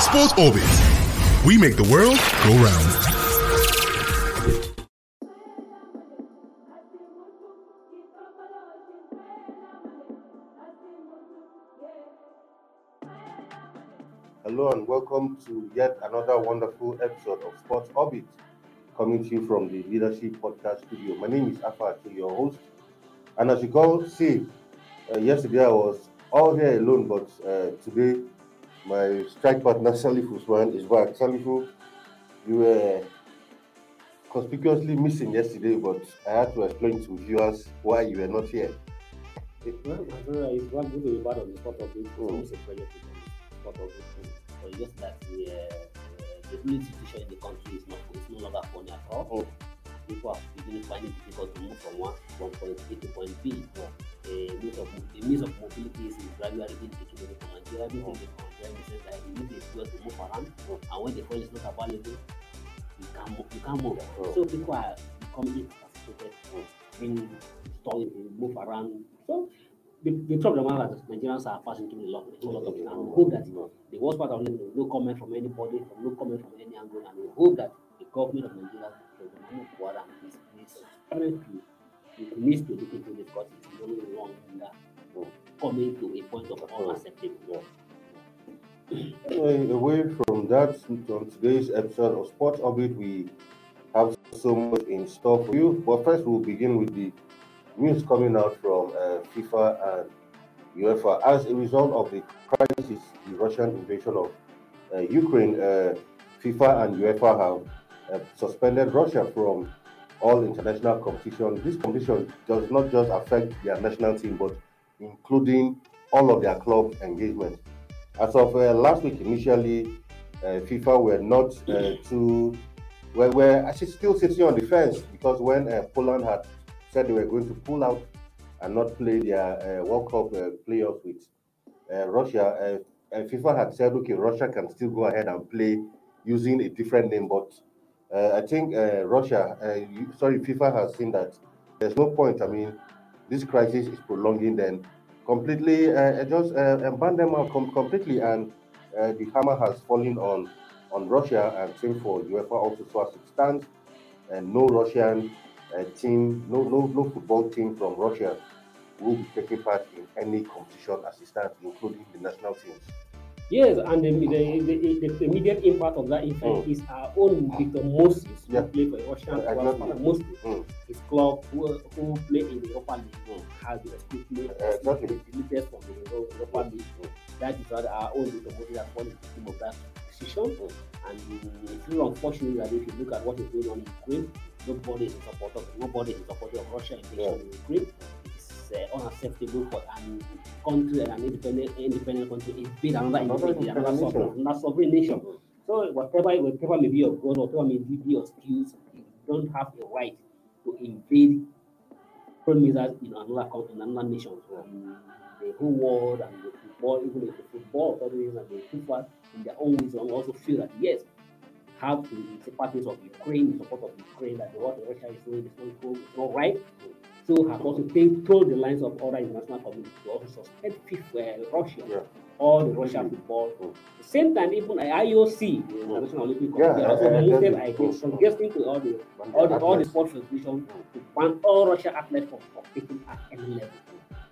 Sports Orbit. We make the world go round. Hello and welcome to yet another wonderful episode of Sports Orbit, coming to you from the Leadership Podcast Studio. My name is Afa, your host. And as you can see, uh, yesterday I was all here alone, but uh, today my strike partner Salifu Usman is back. Salifu, you were conspicuously missing yesterday, but I had to explain to viewers why you were not here. Well, Nigeria one good to be part of the sport of it. Mm. It's a project to the sport of it. But just that the, uh, the ruling situation in the country is not it's no longer funny at all. Mm. People are beginning to find it difficult to move from one one point A to point B. The means of the means of mobility is gradually being taken away from Nigeria. Taken from Nigeria in that you need a fuel to move around, and when the fuel is not available, you can't move. You can't move. Mm. So people are becoming incapacitated, being stored, move around. So the, the problem is that Nigerians are passing through a lot, a lot of it, and we hope that the worst part of it is no comment from anybody, from no comment from any angle, and we hope that the government of Nigeria, A away from that, on today's episode of Sports Orbit, we have so much in store for you. But first, we'll begin with the news coming out from uh, FIFA and UEFA. As a result of the crisis, the Russian invasion of uh, Ukraine, uh, FIFA and UEFA have uh, suspended Russia from all international competition. This competition does not just affect their national team, but including all of their club engagement. As of uh, last week, initially, uh, FIFA were not uh, too, were, were actually still sitting on the fence because when uh, Poland had said they were going to pull out and not play their uh, World Cup uh, playoffs with Russia, FIFA had said, okay, Russia can still go ahead and play using a different name, but I think uh, Russia, uh, you, sorry, FIFA has seen that there's no point. I mean, this crisis is prolonging, then completely uh, just uh, ban them out com- completely, and uh, the hammer has fallen on on Russia, and same for UEFA also. So as it stands, and no Russian uh, team, no no no football team from Russia will be taking part in any competition as stands, including the national teams. Yes, and the, the, the, the immediate impact of that effect Mm. is our own Victor Moses, Yeah. who played for Uh, club, exactly. mostly Mm. his club, who, who played in the Europa League, Mm. has been exactly. deleted from the Euro- Europa League. That is why our own Victor Moses has fallen victim of that decision. Mm. And it's really unfortunate that if you look at what is going on in Ukraine, nobody is in support of nobody is in support of Russia invasion in Ukraine. It's uh, unacceptable for an country, and an independent independendent country, invade another Another independent, another sovereign, another sovereign nation. So whatever whatever may be your goal, whatever may be your skills, you don't have a right to invade premises in another country, in another nation. And the whole world and the football, even if the football authorities and the FIFA in their own wisdom also feel that yes, have to be parties of Ukraine, in support of Ukraine, that what Russia is doing is not it's not right. So have also taken told the lines of other international community to also suspend FIFA, uh, Russia, Yeah. all the Russian football. Mm. At the same time, even IOC, the International Olympic Yeah, Committee, also moved get them against suggesting to all the all the, all the sports federation to ban all Russian athletes from competing at any level.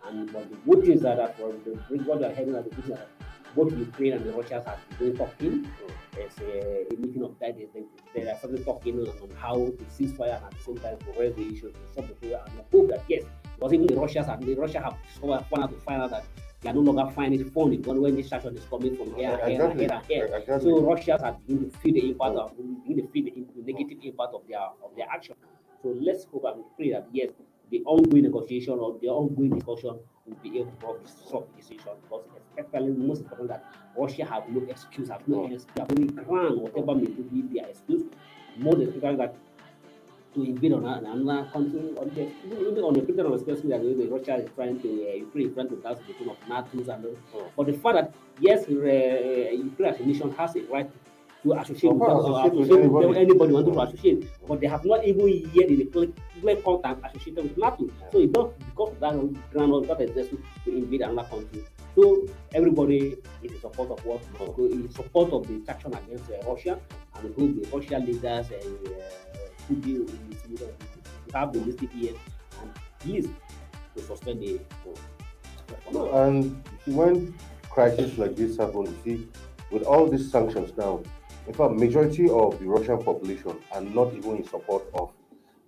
And but the good thing is that, for the what they're heading at the good thing is that both Ukraine and the Russians have been talking. There's a, a meeting of that. They, they are started talking on, on how to cease fire and at the same time to raise the issue to stop the. And I hope that yes, because even the Russians and the Russia have discovered found out to find out that they are no longer finding it funny when when this action is coming from here and here and here and here. So Russians are beginning to feel the impact of mm. beginning to feel the, the negative impact of their of their action. So let's hope and pray that yes, the ongoing negotiation or the ongoing discussion will be able to solve the situation because especially most important that Russia have no excuse, have no excuse, have no ground, whatever may be their excuse. Most especially that to invade on another country on the even on the picture of especially that the Russia is trying to uh, Ukraine is trying to dance between of NATO's and those. Mm. But the fact that yes, uh, Ukraine as a nation has a right to associate with, associate associate with anybody. them, anybody want to associate, but they have not even yet in the clear, contact associated with NATO. So it's not because of that ground that to invade another country. So everybody is in support of what in support of the action against uh, Russia, and we hope the Russian leaders and uh, be in to have the here and please to suspend the. No, and when crisis like this happen, you see, with all these sanctions now, in fact, majority of the Russian population are not even in support of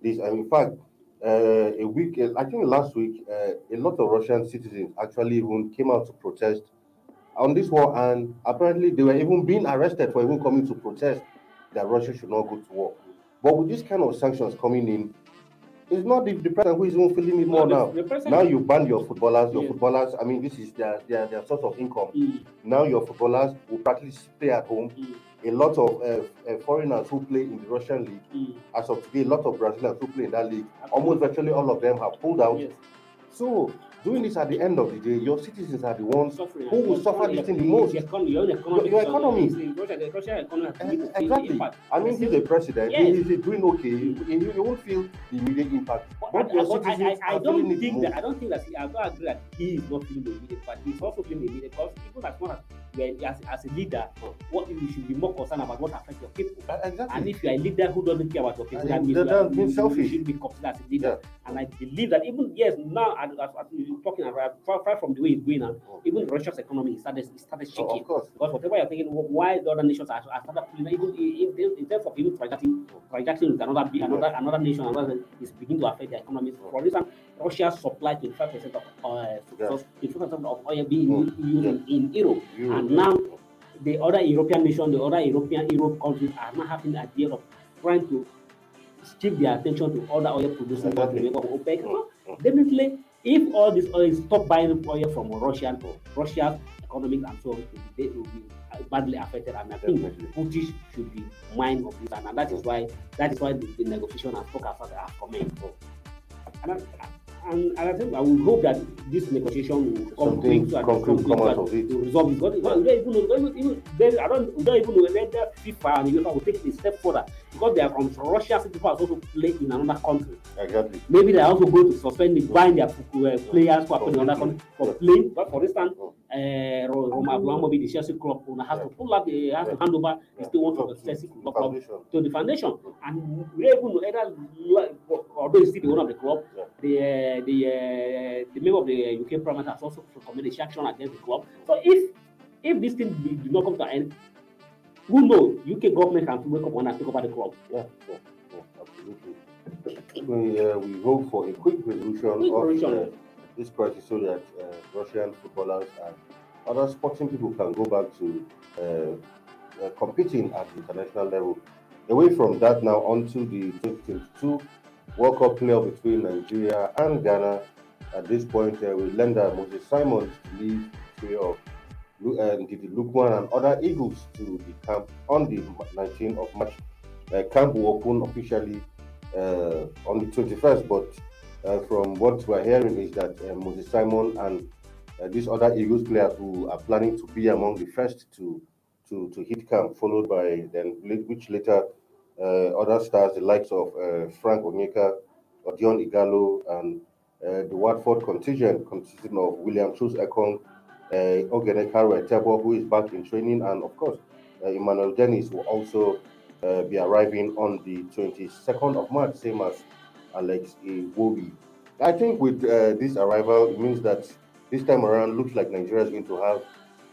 this. And in fact, uh, a week, I think last week, uh, a lot of Russian citizens actually even came out to protest on this war, and apparently they were even being arrested for even coming to protest that Russia should not go to war. But with this kind of sanctions coming in, it's not the, the president who is even feeling it more No, now. the- the Now you ban your footballers. Your Yeah. footballers, I mean, this is their, their their source of income. Mm, Now your footballers will practically stay at home. mm, A lot of uh, uh, foreigners who play in the Russian league, mm. as of today, a lot of Brazilians who play in that league, almost virtually all of them have pulled out. Yes. So doing this at the end of the day, your citizens are the ones Suffering. who will suffer this thing the most. Your economy. Your- your economy. the Russia economy Eh, the Exactly. I mean, he's a president. Yes. He is doing okay. You won't feel the immediate impact. But But I, your but I, citizens I, I are don't think that I don't think that he, I don't agree that he is not feeling the immediate but he's also feeling the immediate because people that want to as, as a leader, what you should be more concerned about what affects your people. Uh, And if you are a leader who doesn't care about your people, that means you, you- selfish. you should be considered as a leader. And I believe that even yes, now as, you're talking about far, far from the way it's going now, Oh. even Russia's economy started, started shaking. of course. Because whatever you're thinking, why the other nations are, are started pulling, even in, in, in terms of even transacting, transacting with another another another nation, another is beginning to affect the economy. For instance, Russia supplied 25 percent of uh, Yeah. 25 percent of oil being Mm. used in, in Europe, You- and now the other European nations, the other European Europe countries are now having the idea of trying to shift their attention to other oil producing countries, like OPEC. Mm, mm. Definitely, if all this oil is stop buying oil from Russia, Russia's economic and so on will be, will be badly affected. And I think Definitely. Putin should be mind of this, and, that is why that is why the, the negotiation has spoke as has commenced. And and, and I think I will hope that this negotiation will come Something quick so something come out of it. will resolve it. Because we don't even know, even, even, they, I don't, we don't even know whether FIFA and UEFA will take a step further because they are from Russia. so People are also play in another country. Exactly. Maybe they are also going to suspend the ban their uh, players who are playing in another country for playing. But for instance, uh, Ro- Roma Abramovich, the Chelsea club owner, has to pull up, the, has to hand over the still want to the Chelsea club, club to the foundation. And we even know either, although he's still the owner of the club, the uh, the uh, the member of the UK Parliament has also committed action against the club. So if if this thing do do not come to an end, who knows? UK government can wake up one and take over the club. Yeah, yeah, yeah, absolutely. We, uh, we hope for a quick resolution Quick of resolution. uh, this crisis so that uh, Russian footballers and other sporting people can go back to uh, uh, competing at the international level. Away from that now onto the 2022 World Cup playoff between Nigeria and Ghana. At this point, uh, we learned that Moses Simon to lead the Lu- uh, Ndidi Lookman and other Eagles to the camp on the 19th of March. Uh, camp will open officially uh, on the 21st, but uh, from what we're hearing is that uh, Moses Simon and uh, these other Eagles players who are planning to be among the first to to, to hit camp, followed by then which later other stars, the likes of Frank Onyeka, Odion Igalo, and the Watford contingent consisting of William Troost-Ekong, uh, Oghenekaro who is back in training, and of course, uh, Emmanuel Dennis will also uh, be arriving on the 22nd of March, same as Alex Iwobi. I think with uh, this arrival, it means that this time around, looks like Nigeria is going to have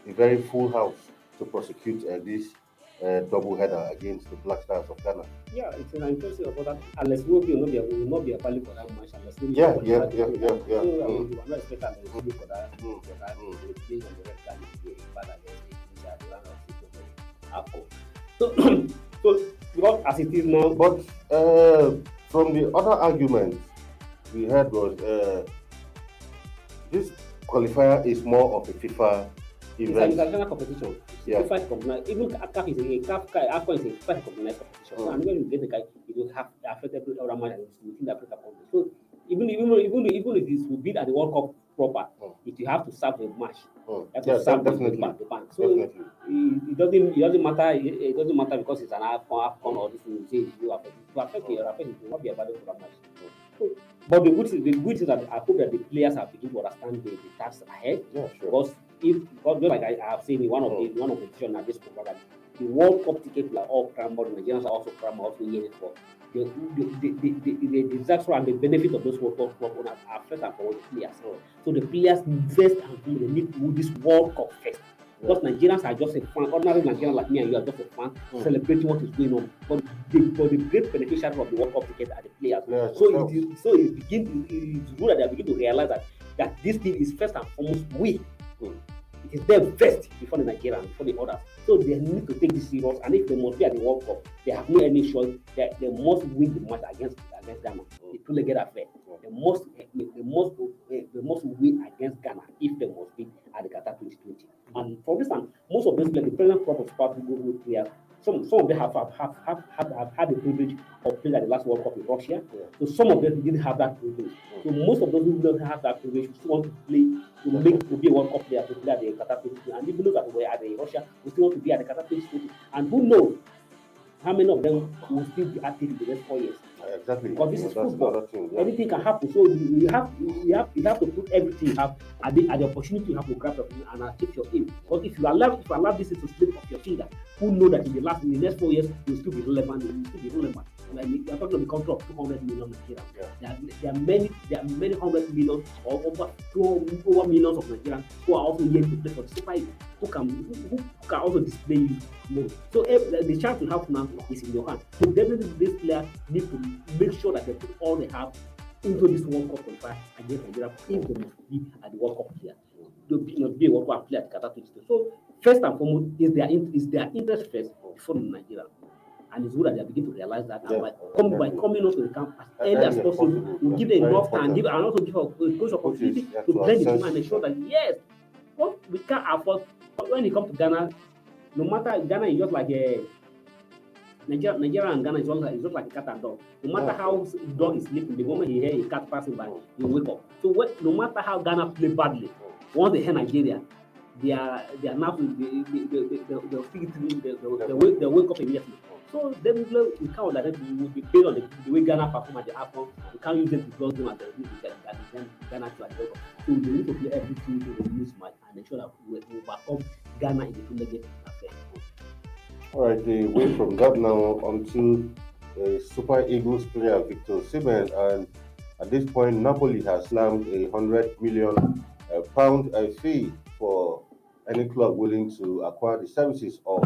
a very full house to prosecute uh, this uh, double header against the Black Stars of Ghana. Yeah, it's an interesting about that. Unless we will not be we will not be available for that match. Unless we Yeah, yeah, yeah, yeah, yeah. So uh, Mm. we will not expect that they for that. Mm. For that, Mm. on the red card, it will be bad against the Tunisia, the of 16 Apple. So, so because as it is now, But uh, from the other arguments we heard was uh, this qualifier is more of a FIFA it's an event. competition. Yeah. FIFA is recognized. Even CAF is a CAF, AFCON is a recognized competition. So, Mm. and when you get the guy, it will have affect every other match within the Africa country. So even even even even if it will be at the World Cup proper, Mm. it will have to serve the match. Mm. That Yeah, will serve de- the- definitely. the. So Definitely. it, it doesn't it doesn't matter it, it doesn't matter because it's an AFCON, AFCON or this thing you it will affect it will affect it, affect it will not be available for that match. So, but the good thing the good thing is that I hope that the players have begun to understand the, the task ahead Yeah, sure. because if because just like I, I have seen in one of the one of the decisions at this program the World Cup tickets are all crammed, out, Nigerians are also crammed also yearning for. The, the, the, the, the, disaster and the benefit of those World Cup club owners are first and foremost the players. So the players first and foremost they need to do this World Cup first. Because Nigerians are just a fan, ordinary Nigerians like me and you are just a fan Mm. celebrating what is going on. But the, but the great beneficiaries of the World Cup ticket are the players. Players So it is so it begin it is good that they begin to realize that that this thing is first and foremost we. Mm. It is them first before the Nigerians, before the others. So they need to take this serious. And if they must be at the World Cup, they have no any choice. They, they must win the match against against Ghana. The two legged affair. Mm. They must they must eh, they must win against Ghana if they must be at the Qatar 2020. And for this instance, most of these players, the present crop of Spartan Google players, some some of them have have, have, have, have, have had the privilege of playing at the last World Cup in Russia. Yeah. So some of them didn't have that privilege. So most of those who don't have that privilege still want to play to make to be a World Cup player to play at the Qatar 2020. And even those that were at the Russia will still want to be at the Qatar 2020. And who knows how many of them will still be active in the next four years. Exactly. Because this Yeah, is football. thing. Yeah. Anything can happen. So you, you have you have you have to put everything you have at the, at the opportunity you have to grab and uh, take your aim. But if you allow if you allow this to slip off your finger, who know that in the last in the next four years you'll still be relevant, you'll still be relevant. Like you're talking of the country of 200 million Nigerians. Yeah. There, are, there are many there are many hundred million or over two over millions of Nigerians who are also here to play for the Super Eagles, who can who, who can also display you. know. So eh, the, chance you have now is in your hand. So definitely this player need to make sure that they put all they have into this World Cup qualifier against Nigeria if they must be at the World Cup player. They be- must be a World Cup player at Qatar 2022. So first and foremost is their is their interest first before Nigeria. And it's good that they begin to realize that Yeah, and by, come, by coming out to the camp as early as possible, we give them enough time, give, and also give our coach Coaches, opportunity yeah, to blend the team and ensure yeah. that yes, what we can't afford. But when it comes to Ghana, no matter Ghana is just like uh, a Nigeria, Nigeria and Ghana is just like, it's just like a cat and dog. No matter Yeah. how dog is sleeping, the moment he hear a cat passing by, he wake up. So when, no matter how Ghana play badly, once they hear Nigeria, they are they are now they they they they they still they they they wake they wake up immediately. So then we count that it will be based on the, the way Ghana perform at the AFCON. We can't use them to close them at the at the at the Ghana to at the World Cup. So we need to play everything to reduce match and ensure that we we overcome Ghana in the two-legged affair. All right, the way from that now onto uh, Super Eagles player Victor Simen, and at this point, Napoli has slammed a hundred million uh, pound uh, fee for any club willing to acquire the services of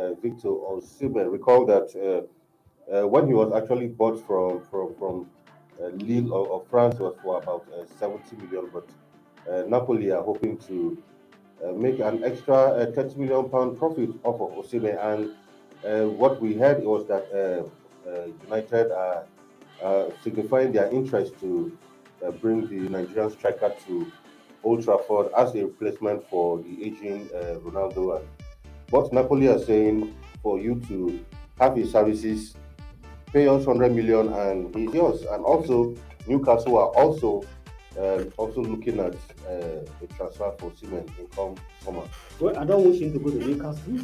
uh, Victor Osimhen. Recall that uh, uh, when he was actually bought from from from uh, Lille of, France was for about uh, 70 million, but Napoli are hoping to make an extra uh, 30 million pound profit off of Osimhen. And what we heard was that United are signifying their interest to bring the Nigerian striker to Old Trafford as a replacement for the aging Ronaldo. And what Napoli are saying for you to have his services, pay us 100 million, and he's yours. And also, Newcastle are also uh, also looking at uh, a transfer for Siemens in come summer. Well, I don't wish him to go to Newcastle.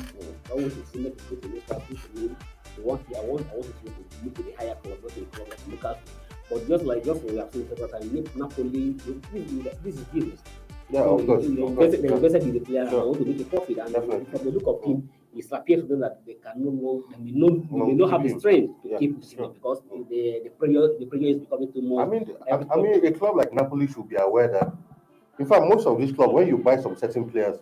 I wish him to go to Newcastle. To me, I want, I want, I want him to move to the higher club, not to the club like Newcastle. But just like just we have seen several times, Nap- Napoli, this is, this is business. Yeah, So of course. They of course, invested, they invested in the player Sure. and want to make a profit. And Definitely. from the look of him, it appears to them that they can no more, they may not, they No, have the strength to Yeah, keep sure. because the the pressure, the pressure is becoming too much. I mean, I, I mean, a club like Napoli should be aware that, in fact, most of these clubs, when you buy some certain players,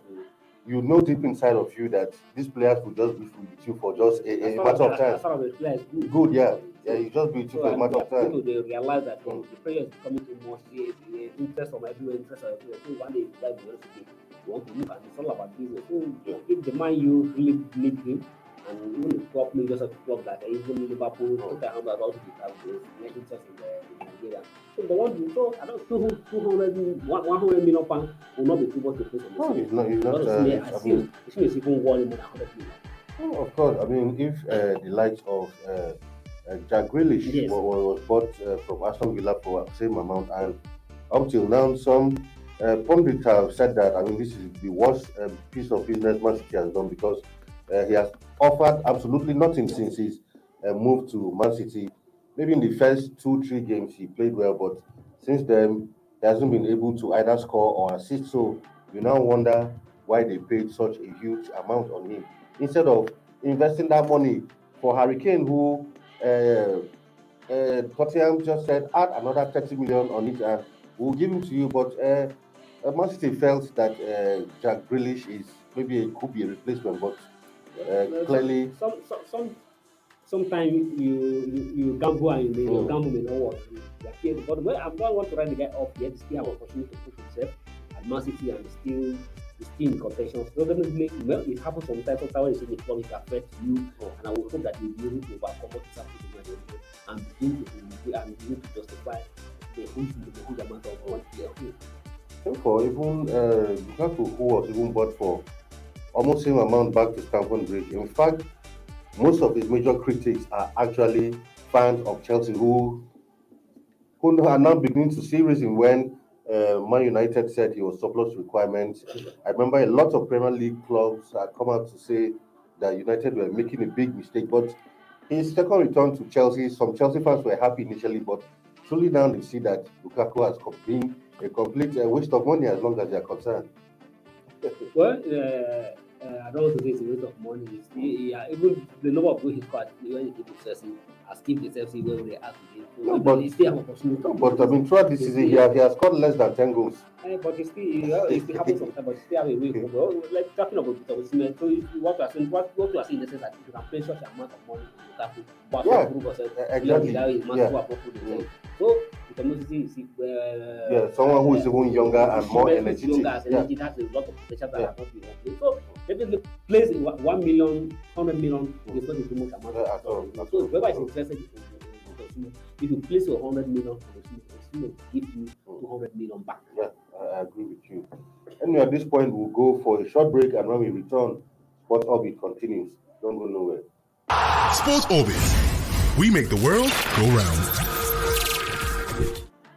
you know deep inside of you that these players will just be with you for just a, a matter of time. as far the player good. Good, yeah, yeah, you just be you So for a and matter of people they realize that uh, Mm. the prayer is becoming too much. The, the interest of everywhere, interest of everywhere. So one day that will okay, you want to move, and it's all about business. So Yeah. if the man you really need him, and even the club majors of the club like even Liverpool, Mm. Tottenham that also have the net interest in, Nigeria. So the one you I don't two two hundred one one hundred million pounds will not be too much to pay for No, it's not. It's not. Uh, it's- I mean, it's even worth more than hundred million. oh, of course. I mean, if uh, the likes of uh, uh, Jack Grealish Yes. wa- wa- was bought uh, from Aston Villa for the same amount, and up till now, some uh, pundits have said that. I mean, this is the worst uh, piece of business Man City has done because uh, he has offered absolutely nothing since his uh, move to Man City. Maybe in the first two, three games he played well, but since then he hasn't been able to either score or assist. So you now wonder why they paid such a huge amount on him instead of investing that money for Harry Kane, who Tottenham just said add another 30 million on it and we'll give him to you. But uh, uh Man City felt that uh, Jack Grealish is maybe it could be a replacement, but uh, clearly some, some, some sometimes you, you you gamble and you mm. gamble may not work. But well, I'm not want to write the guy off yet. Still have opportunity to push himself at Man City and still in contention. So definitely, well, it happens sometimes. Sometimes when you see the club, it affects you, mm. and I would hope that you'll be able to overcome what is happening and begin to and begin to justify the huge, the huge amount of money they are For even uh, Lukaku, who was even bought for almost same amount back to Stamford Bridge. In fact, most of his major critics are actually fans of Chelsea who who are now beginning to see reason when uh, Man United said he was surplus requirements. I remember a lot of Premier League clubs had come out to say that United were making a big mistake. But his second return to Chelsea, some Chelsea fans were happy initially, but truly now they see that Lukaku has been a complete uh, waste of money as long as they are concerned. well, uh, uh, I don't it's a waste of money. Yeah, even the number of goals he scored when he came to Chelsea has kept the Chelsea where they are today. So no, but, he still have opportunity. No, but I mean, throughout this season, he, has, he has scored less than 10 goals. Uh, but he still, uh, it still happens sometimes, but he still have a way to go. Like talking about Peter Osimhen, so if, what you are saying, what, what you are saying in the sense that you can pay such amount of money to Lukaku, but yeah, prove yourself, exactly. Yeah. So, you see, uh, yeah, someone who is even younger and more energetic. Younger, yeah. has a lot of potential that yeah. has not been So, Maybe place one million, hundred million is not a too much amount. Yeah, so, so whoever is interested in if you place your hundred million for will give you two hundred million back. Yeah, I agree with you. Anyway, at this point, we'll go for a short break, and when we return, Sports Orbit continues. Don't go nowhere. Sports Orbit. We make the world go round.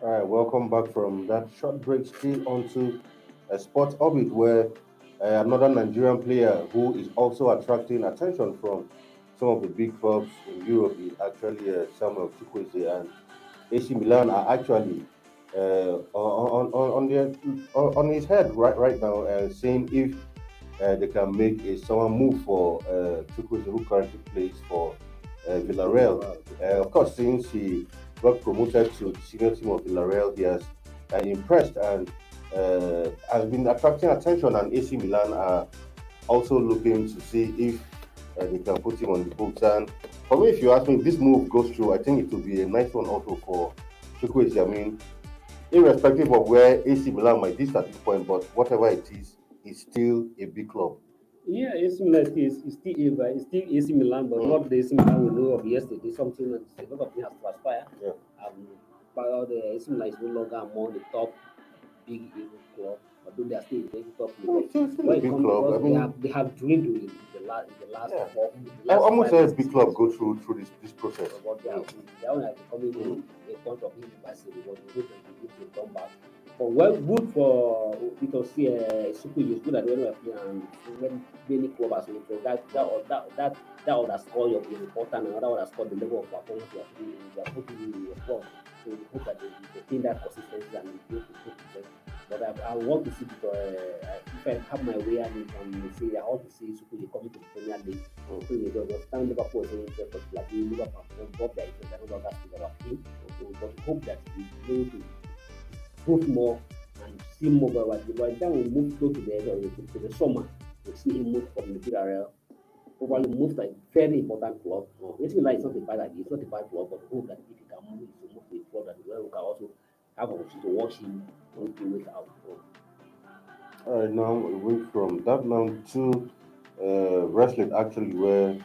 All right, welcome back from that short break. Still onto a Sports Orbit, where uh, another Nigerian player who is also attracting attention from some of the big clubs in Europe is actually uh, Samuel Chukwueze, and AC Milan are actually uh, on, on, on, their, on his head right, right now, uh, seeing if uh, they can make a someone move for uh, Chukwueze, who currently plays for uh, Villarreal. Uh, of course, since he got promoted to the senior team of Villarreal, he has impressed and uh, has been attracting attention, and AC Milan are also looking to see if uh, they can put him on the books. And for me, if you ask me, if this move goes through, I think it will be a nice one also for Chukwueze. I mean, irrespective of where AC Milan might be at this point, but whatever it is, it's still a big club. Yeah, AC Milan is, is still it's still AC Milan, but mm. not the AC Milan we know of yesterday. Something that a lot of things has transpired. Yeah. Um, but the AC Milan is no longer among the top big Eagles club, although they are still a very top league. big club. I mean, they have, they have dwindled in the last, in the last, yeah. four, the last almost every big club go through through this this process. But they are, they are becoming mm. a point of university because we hope that they come back. But well, good for because uh, Suku is good at when we're playing and when many club has been that that that that that underscore your important and that underscore the level of performance you are putting you are putting in your club. So we hope that they maintain that consistency and to put but I, I want to see because uh, if I have my way and can say I want to see Sukuye coming to the Premier League. Mm. So you understand Liverpool is interested, like Liverpool got their interest, I don't know that's about him. So, but hope that we will able to prove more and see more. But by the time we move to the end the, to the summer, we see him move from the Probably move to a very important club. It's like it's not a bad idea, it's not a bad club, but hope that if can move, to move a club that where we can also have opportunity to watch him on the way out. All right, now we from that now to uh, wrestling actually, where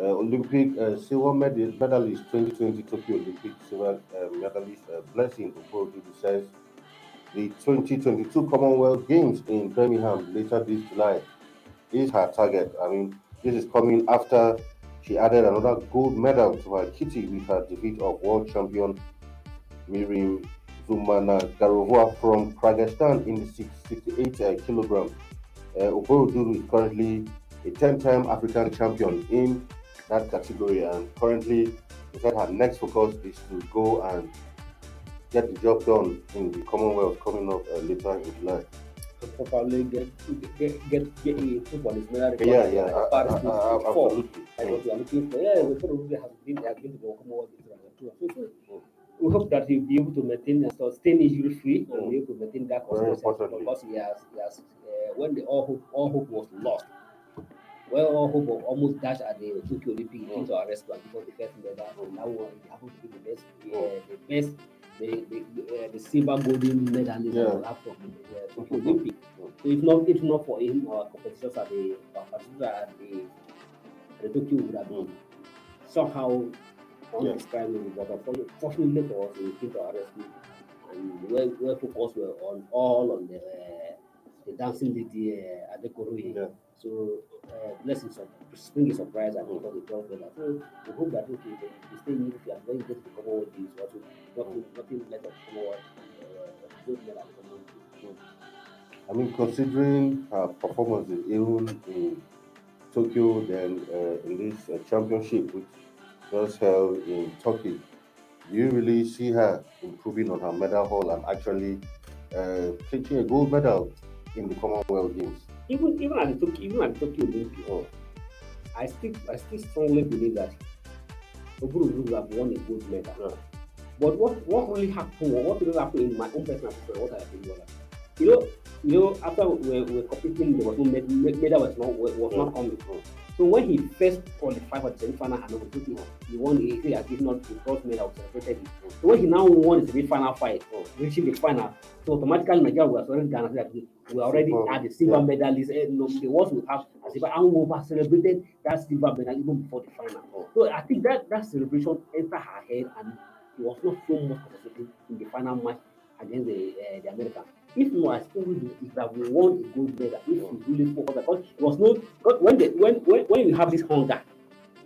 uh, Olympic uh, silver medalist 2020 Tokyo Olympic silver uh, medalist uh, Blessing Oborududu says the 2022 Commonwealth Games in Birmingham later this July is her target. I mean, this is coming after she added another gold medal to her kitty with her defeat of world champion Miriam Zumana Garovua from Kyrgyzstan in the 68 uh, kilogram. Uh, Oborududu is currently a 10-time African champion in that category, and currently, she said her next focus is to go and get the job done in the Commonwealth coming up uh, later in July. Probably get get get, get a foot on his medal record. Yeah, yeah, uh, uh, uh, 2024. absolutely. That's what we are looking for. Yeah, we probably have been been to the Commonwealth Games and so on. So, so we hope that he'll be able to maintain and sustain injury free and be able to maintain that consistency because he has, he has uh, when the all hope all hope was lost. Well, all hope of almost dashed at the Tokyo Olympic he came to our and give us the first medal. And one he happened to be the best, uh, the best, the the, the, uh, the silver golden medalist Yeah. we from the uh, Tokyo Olympic. So if not if not for him, our competitions at the participants at the, the Tokyo would have been somehow undescribable. But unfortunately- fortunately for us, we came to our rescue, and where where focus were on all on the uh, the dancing lady uh, Adekoroye. Yeah. So uh, blessing sur- spring is surprise and because the job well. So we hope that okay, they, they stay in if you are going to get to the Commonwealth Games, also nothing nothing less of Commonwealth uh, gold medal at the I mean, considering her performances even in Tokyo, then uh, in this uh, championship, which was held in Turkey, do you really see her improving on her medal haul and actually uh, clinching a gold medal in the Commonwealth Games? Even even at the Tokyo, even at the Tokyo Olympics, Oh, I still I still strongly believe that Oburu would have won a gold medal. Yeah. But what what really happened, what really happened in my own personal opinion, what I think was you know, you know, after we were competing, there was no med- med- medal was not was was not coming. So when he first qualified for the semi-final and overtook he won the he had given not the bronze medal celebrated it. So when he now won the semi-final fight, reaching the final, so automatically Nigeria was already Ghana that we already at the silver yeah. medalist. eh, no, the ones we have as silver and we over celebrated that silver medal even before the final. Oh. So I think that that celebration entered her head and he was not so much in the final match against the uh, the Americans. If not, I still would if that we won a gold medal, if we really focus because it was no because when the when when, when you have this hunger,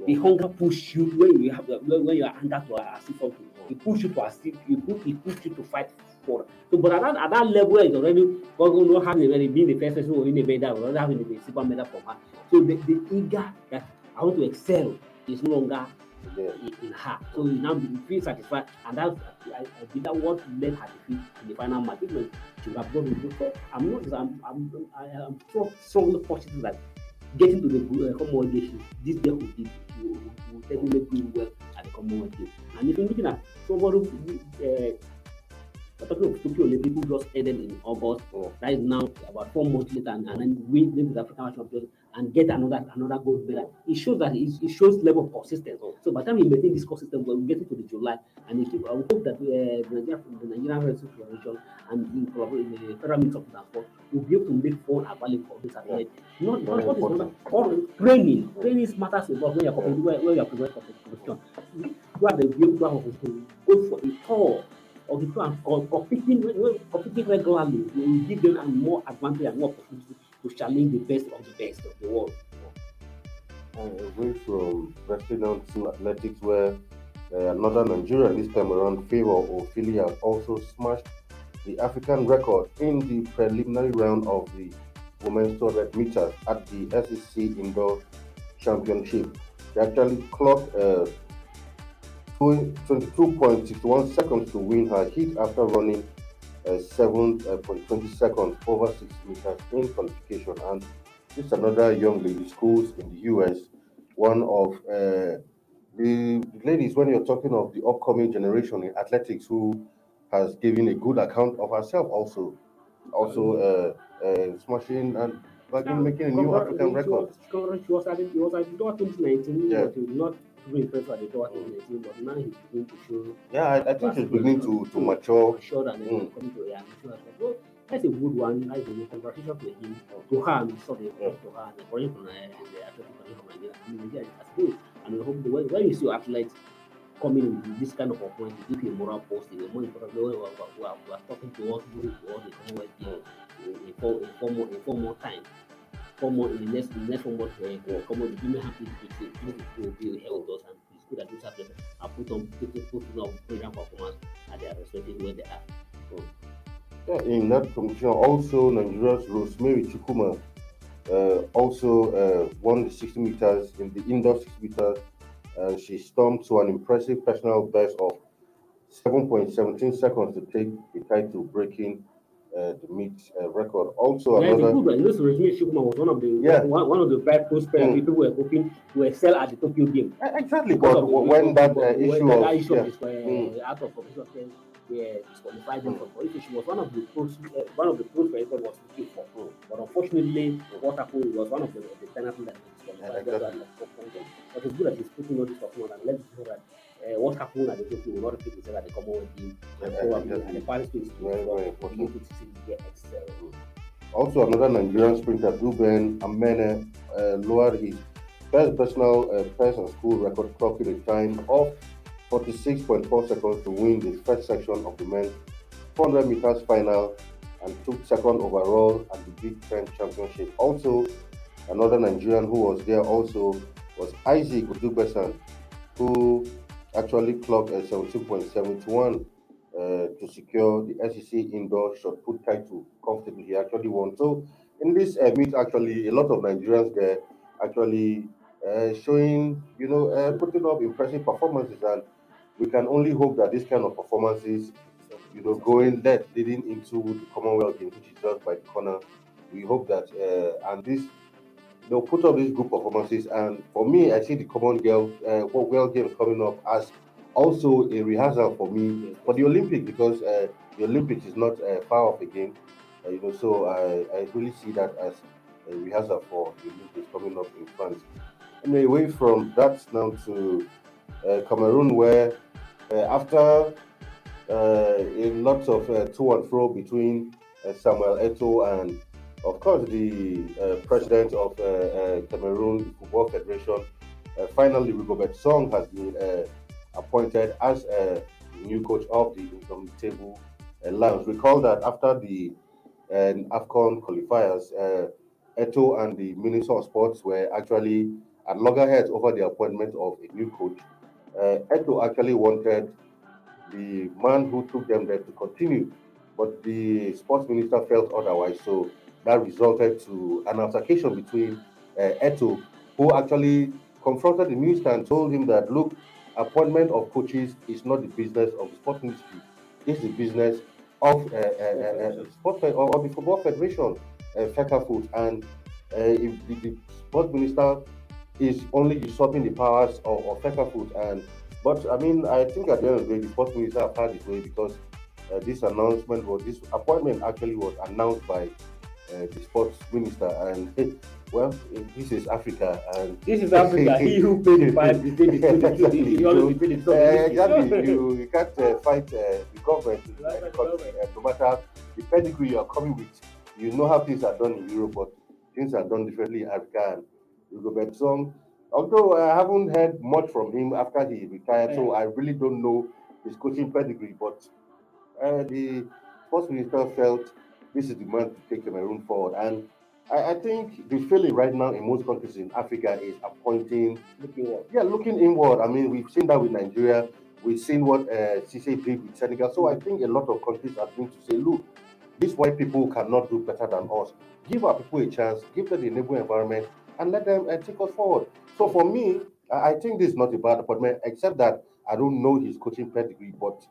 the hunger push you when you have the, when, you are hunger to achieve something, it push you to achieve, you push it push you to fight for. So, but at that, at that level, it's already God not having already been the first person who win a medal, already having the silver medal from her. So the, the eager that I want to excel is no longer yeah. in, in her. So you now be feel satisfied, and that's I, I think that what led her defeat in the final match. Not, she would have gone with so I'm not. I'm I'm I am so strongly positive that getting to the uh, Commonwealth Games, this girl will, be, will, will definitely do well at the Commonwealth Games. And if you're looking at somebody, who, uh, we're talking of Tokyo Olympic who just ended in August. Oh. That is now about four months later, and, and then win the African champion and get another another gold medal. It shows that it, it shows level of consistency. So by the time we maintain this consistent, when we get into the July, and it, I would hope that uh, the Nigerian the Nigerian Federation and in collaboration with the Federal Ministry of Transport will be able to make fun available for this. Not Very not what is not all training. Training matters a lot when you're competing when, when you're preparing for competition. You are the able to go for a tour of the plan or competing competing regularly will give them a more advantage and more opportunity to challenge the best of the best of the world. Uh, away from wrestling on to athletics, where uh, another Nigerian this time around, Favour Ofili, also smashed the African record in the preliminary round of the women's 200 meters at the SEC Indoor Championship. She actually clocked uh, 22.61 seconds to win her heat after running uh, 7.20 seconds over 6 meters in qualification. And this is another young lady, schools in the US, one of uh, the ladies, when you're talking of the upcoming generation in athletics, who has given a good account of herself also, also uh, uh, smashing and bagging, making a new African record. She was at the, she was Doha 2019, Yeah. but he was not really impressed at the Doha 2019, but now he's beginning to show Yeah, I, I think he's beginning to, to mature. and then Mm. coming to as well. So that's a good one. That's a good congratulations to him, to her, and sorry, Yeah. to her, uh, and for him from the athletic coming from Nigeria. I mean, Nigeria is good, and we hope the when, you see athletes coming with this kind of appointment, give you a moral posting, more importantly, we are, we are, we are talking to us all the Commonwealth Games in, four, in, four more, in four more time. Four more in the next, in the uh, me happy to be here with us, and it's good that this athletes are put on, put, put on program performance at their respective where they are. Yeah, in that competition, also Nigeria's Rosemary Chukwuma uh, also uh, won the 60 meters in the indoor 60 meters. And she stormed to an impressive personal best of 7.17 seconds to take the title, breaking uh, the meet uh, record. Also, Yeah, another good. This regime Chukwuma was one of the Yeah. one, one of the very prosperous Mm. people who were hoping to excel at the Tokyo game. Exactly. Because But of when that uh, when issue that issue yeah, of this, uh, Mm. out of competition thing, yeah, disqualified them Mm. from qualification. She was one of the pros, uh, one of the pros for was looking for. Mm. But unfortunately, what happened was one of the, the penalties that disqualified Yeah, them. exactly. But it's good that he's putting all this stuff on and let's sure that what happened at the Tokyo will not repeat itself at the Commonwealth Games and Yeah, probably at exactly. the Paris Games. Very, very important. you to see get excel. Also, another Nigerian sprinter, Ruben Amene, uh, lowered his first personal uh, person school record, clocking a time of 46.4 seconds to win the first section of the men's 400 meters final and took second overall at the Big Ten Championship. Also, another Nigerian who was there also was Isaac Odugbesan, who actually clocked a 72.71 uh, to secure the SEC indoor shot put title comfortably. He actually won. So in this uh, meet, actually, a lot of Nigerians there actually uh, showing, you know, uh, putting up impressive performances, and we can only hope that this kind of performances, you know, going that leading into the Commonwealth Games, which is just by the corner. We hope that uh, and this they'll put up these good performances. And for me, I see the Commonwealth uh, World Games coming up as also a rehearsal for me for the Olympic because uh, the Olympics is not uh, far off again. Uh, you know, so I, I really see that as a rehearsal for the Olympics coming up in France. Anyway, away from that now to uh, Cameroon, where uh, after uh, a lot of uh, to and fro between Samuel Eto'o and, of course, the uh, president of uh, uh, Cameroon Football Federation, uh, finally Rigobert Song has been uh, appointed as a new coach of the Indomitable Lions. Recall that after the uh, AFCON qualifiers, Eto'o and the Minister of Sports were actually at loggerheads over the appointment of a new coach. Eto'o actually wanted the man who took them there to continue, but the sports minister felt otherwise. So that resulted to an altercation between uh, Eto'o, who actually confronted the minister and told him that, look, appointment of coaches is not the business of the sports ministry. It's the business of uh, uh, uh, uh, sport of the football federation, uh, FECAFOOT, and uh, if the, the sports minister is only usurping the powers of, of FECAFOOT. And but I mean, I think at the end of the day, the sports minister had his way because uh, this announcement was this appointment actually was announced by uh, the sports minister, and well, this is Africa, and This is Africa. he who paid the between the two, the two, he always paid the uh, exactly. you, you can't uh, fight uh, the government, uh, the country, uh, no matter the pedigree you are coming with. You know how things are done in Europe, but things are done differently in Africa. And Rigobert Song, although I haven't heard much from him after he retired, so I really don't know his coaching pedigree. But uh, the sports minister felt this is the man to take Cameroon forward, and I, I think the feeling right now in most countries in Africa is appointing Looking yeah, looking inward. I mean, we've seen that with Nigeria. We've seen what uh, did with Senegal. So I think a lot of countries are going to say, look, these white people cannot do better than us. Give our people a chance, give them the enabling environment, and let them uh, take us forward. So for me, I I think this is not a bad appointment, except that I don't know his coaching pedigree, but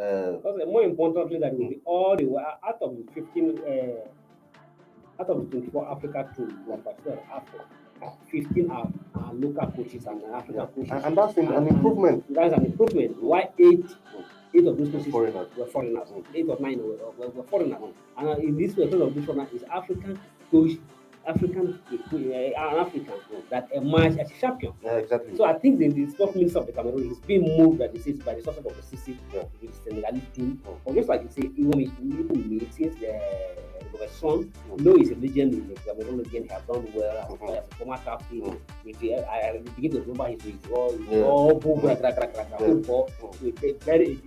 uh, Because more importantly, that will be all the way out of the 15, uh, out of the 24 Africa teams that participated Africa, 15 are, are local coaches and African coaches. and, and that's an, an improvement. That's an improvement. Why eight, eight of those coaches Foreigners. were foreigners. Eight or nine were, were, were foreigners. And uh, in this way, of this foreigner is African coach, African, uh, an African that emerged as a champion. Yeah, exactly. So I think the, the sport minister of the Cameroon is being moved by the city by the success of the Cissé Yeah. with the Senegalese team. Or just like you say, even if even me the the son, Mm. no, he's a legend in the Cameroon again. He has done well as, Mhm. as a former captain. Mm. The, I, I begin to remember his his all his all boom, crack, crack, crack, crack, football Mm. with a very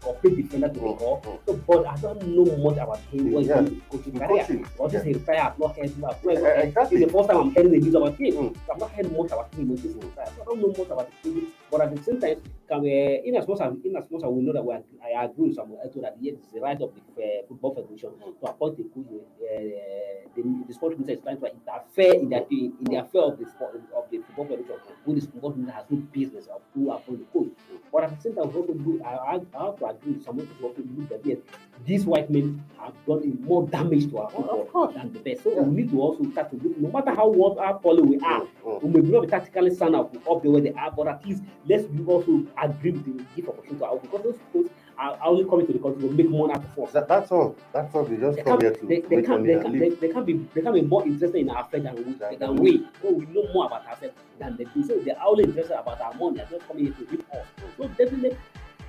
complete defender to the Mm. core. Mm. So, but I don't know much about him. What Yeah. he's coaching career. What is his career? I've not heard about. Yeah, exactly. It's the first time I'm hearing the news about him. Mm. I've not heard much about him. So I don't know much about him. But at the same time, can we, in as much as in as much as we know that we are, I agree with Eto'o that yes, it's the right of the uh, football federation to a coach. Uh, the, the sports minister is trying to interfere in the in the affair of the sport of the football federation, when the football minister has no business of who appoint the coach. But at the same time, we do, I, I, have to agree with Samuel Eto'o also look that yes, these white men have done more damage to our Of football than the best. So Yeah. we need to also start to look, no matter how what how poorly we are, Mm, we may not be tactically sound up, up the way they are, but at least let's be also agree with the give opportunity to our because those schools are only coming to the country to make money out of us. That, that's all. That's all. They just They come here to they, they, make can't, money they, can't, they, they can't be they can't be more interested in our affairs than we Than- than we. So we know more about ourselves than they do. So they're only interested about our money. They're just coming here to rip us. So definitely.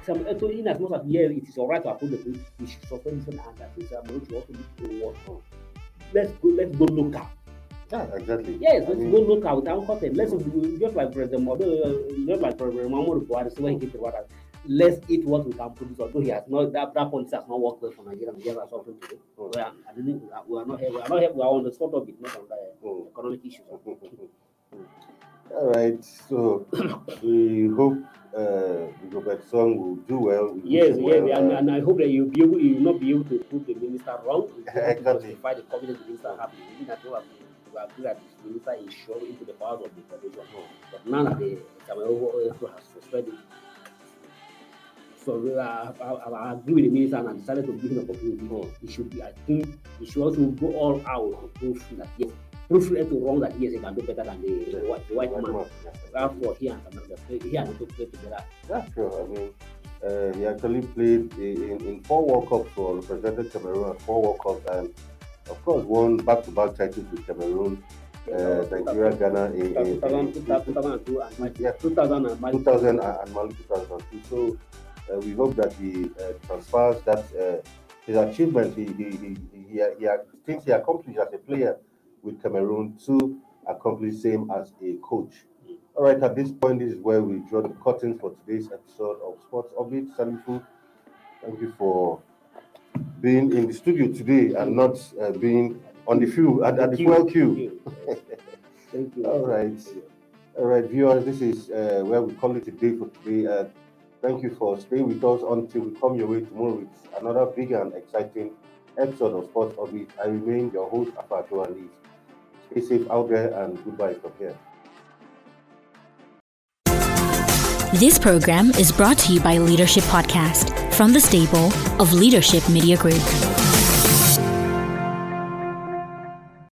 Some, so in as much as yeah, it is alright to approve the bill, we should suspend this and that is um, we should also look to. Let's go. Let's go look local. Yeah, exactly. Yes, let's mean, go local without content. Let's just like President Modo, just like President Muhammadu Buhari, so he came to water, let's eat what we can produce. Although he has not that that policy has not worked well for Nigeria. Nigeria has something to do. Mm. We are, I didn't, we are not here. We are not here. We are on the spot of it, not on the mm. economic issues. All right. So we hope uh, Rigobert Song will do well. will Yes, do yes, well, and, uh, and I hope that you'll be able, you will not be able to prove the minister wrong. You will be to Exactly. justify the confidence the minister has. We need to have to agree that the minister is sure into the powers of the federation. But now that the Cameroon has suspended, so uh, I, agree with the minister and I decided to give him an opportunity. Mm. He should be, I think, he should also go all out to prove that yes, prove right to wrong that yes, he can do better than the, the, white, the white man. yeah. Therefore, he and Cameroon, he and Ethiopia play together. That's true. I mean, uh, he actually played in, in four World Cups for represented Cameroon at four World Cups and, of course, won back-to-back titles with Cameroon, uh, Nigeria, Ghana in, in, in, 2000, in 2002 and Mali. Yeah. 2000 2000 and and Mali 2002. So uh, we hope that he uh, transfers that uh, his achievements he he, he, he, he, things he accomplished as a player with Cameroon to accomplish same as a coach. All right, at this point, this is where we draw the curtains for today's episode of Sports Orbit. Salifu, thank you for being in the studio today and not uh, being on the fuel at, at the fuel queue. Thank you. All right. All right, viewers, this is uh, where we call it a day for today. Uh, thank you for staying with us until we come your way tomorrow with another big and exciting episode of Sports Orbit. I remain your host, Apato Ali. Stay safe out there and goodbye from here. This program is brought to you by Leadership Podcast from the stable of Leadership Media Group.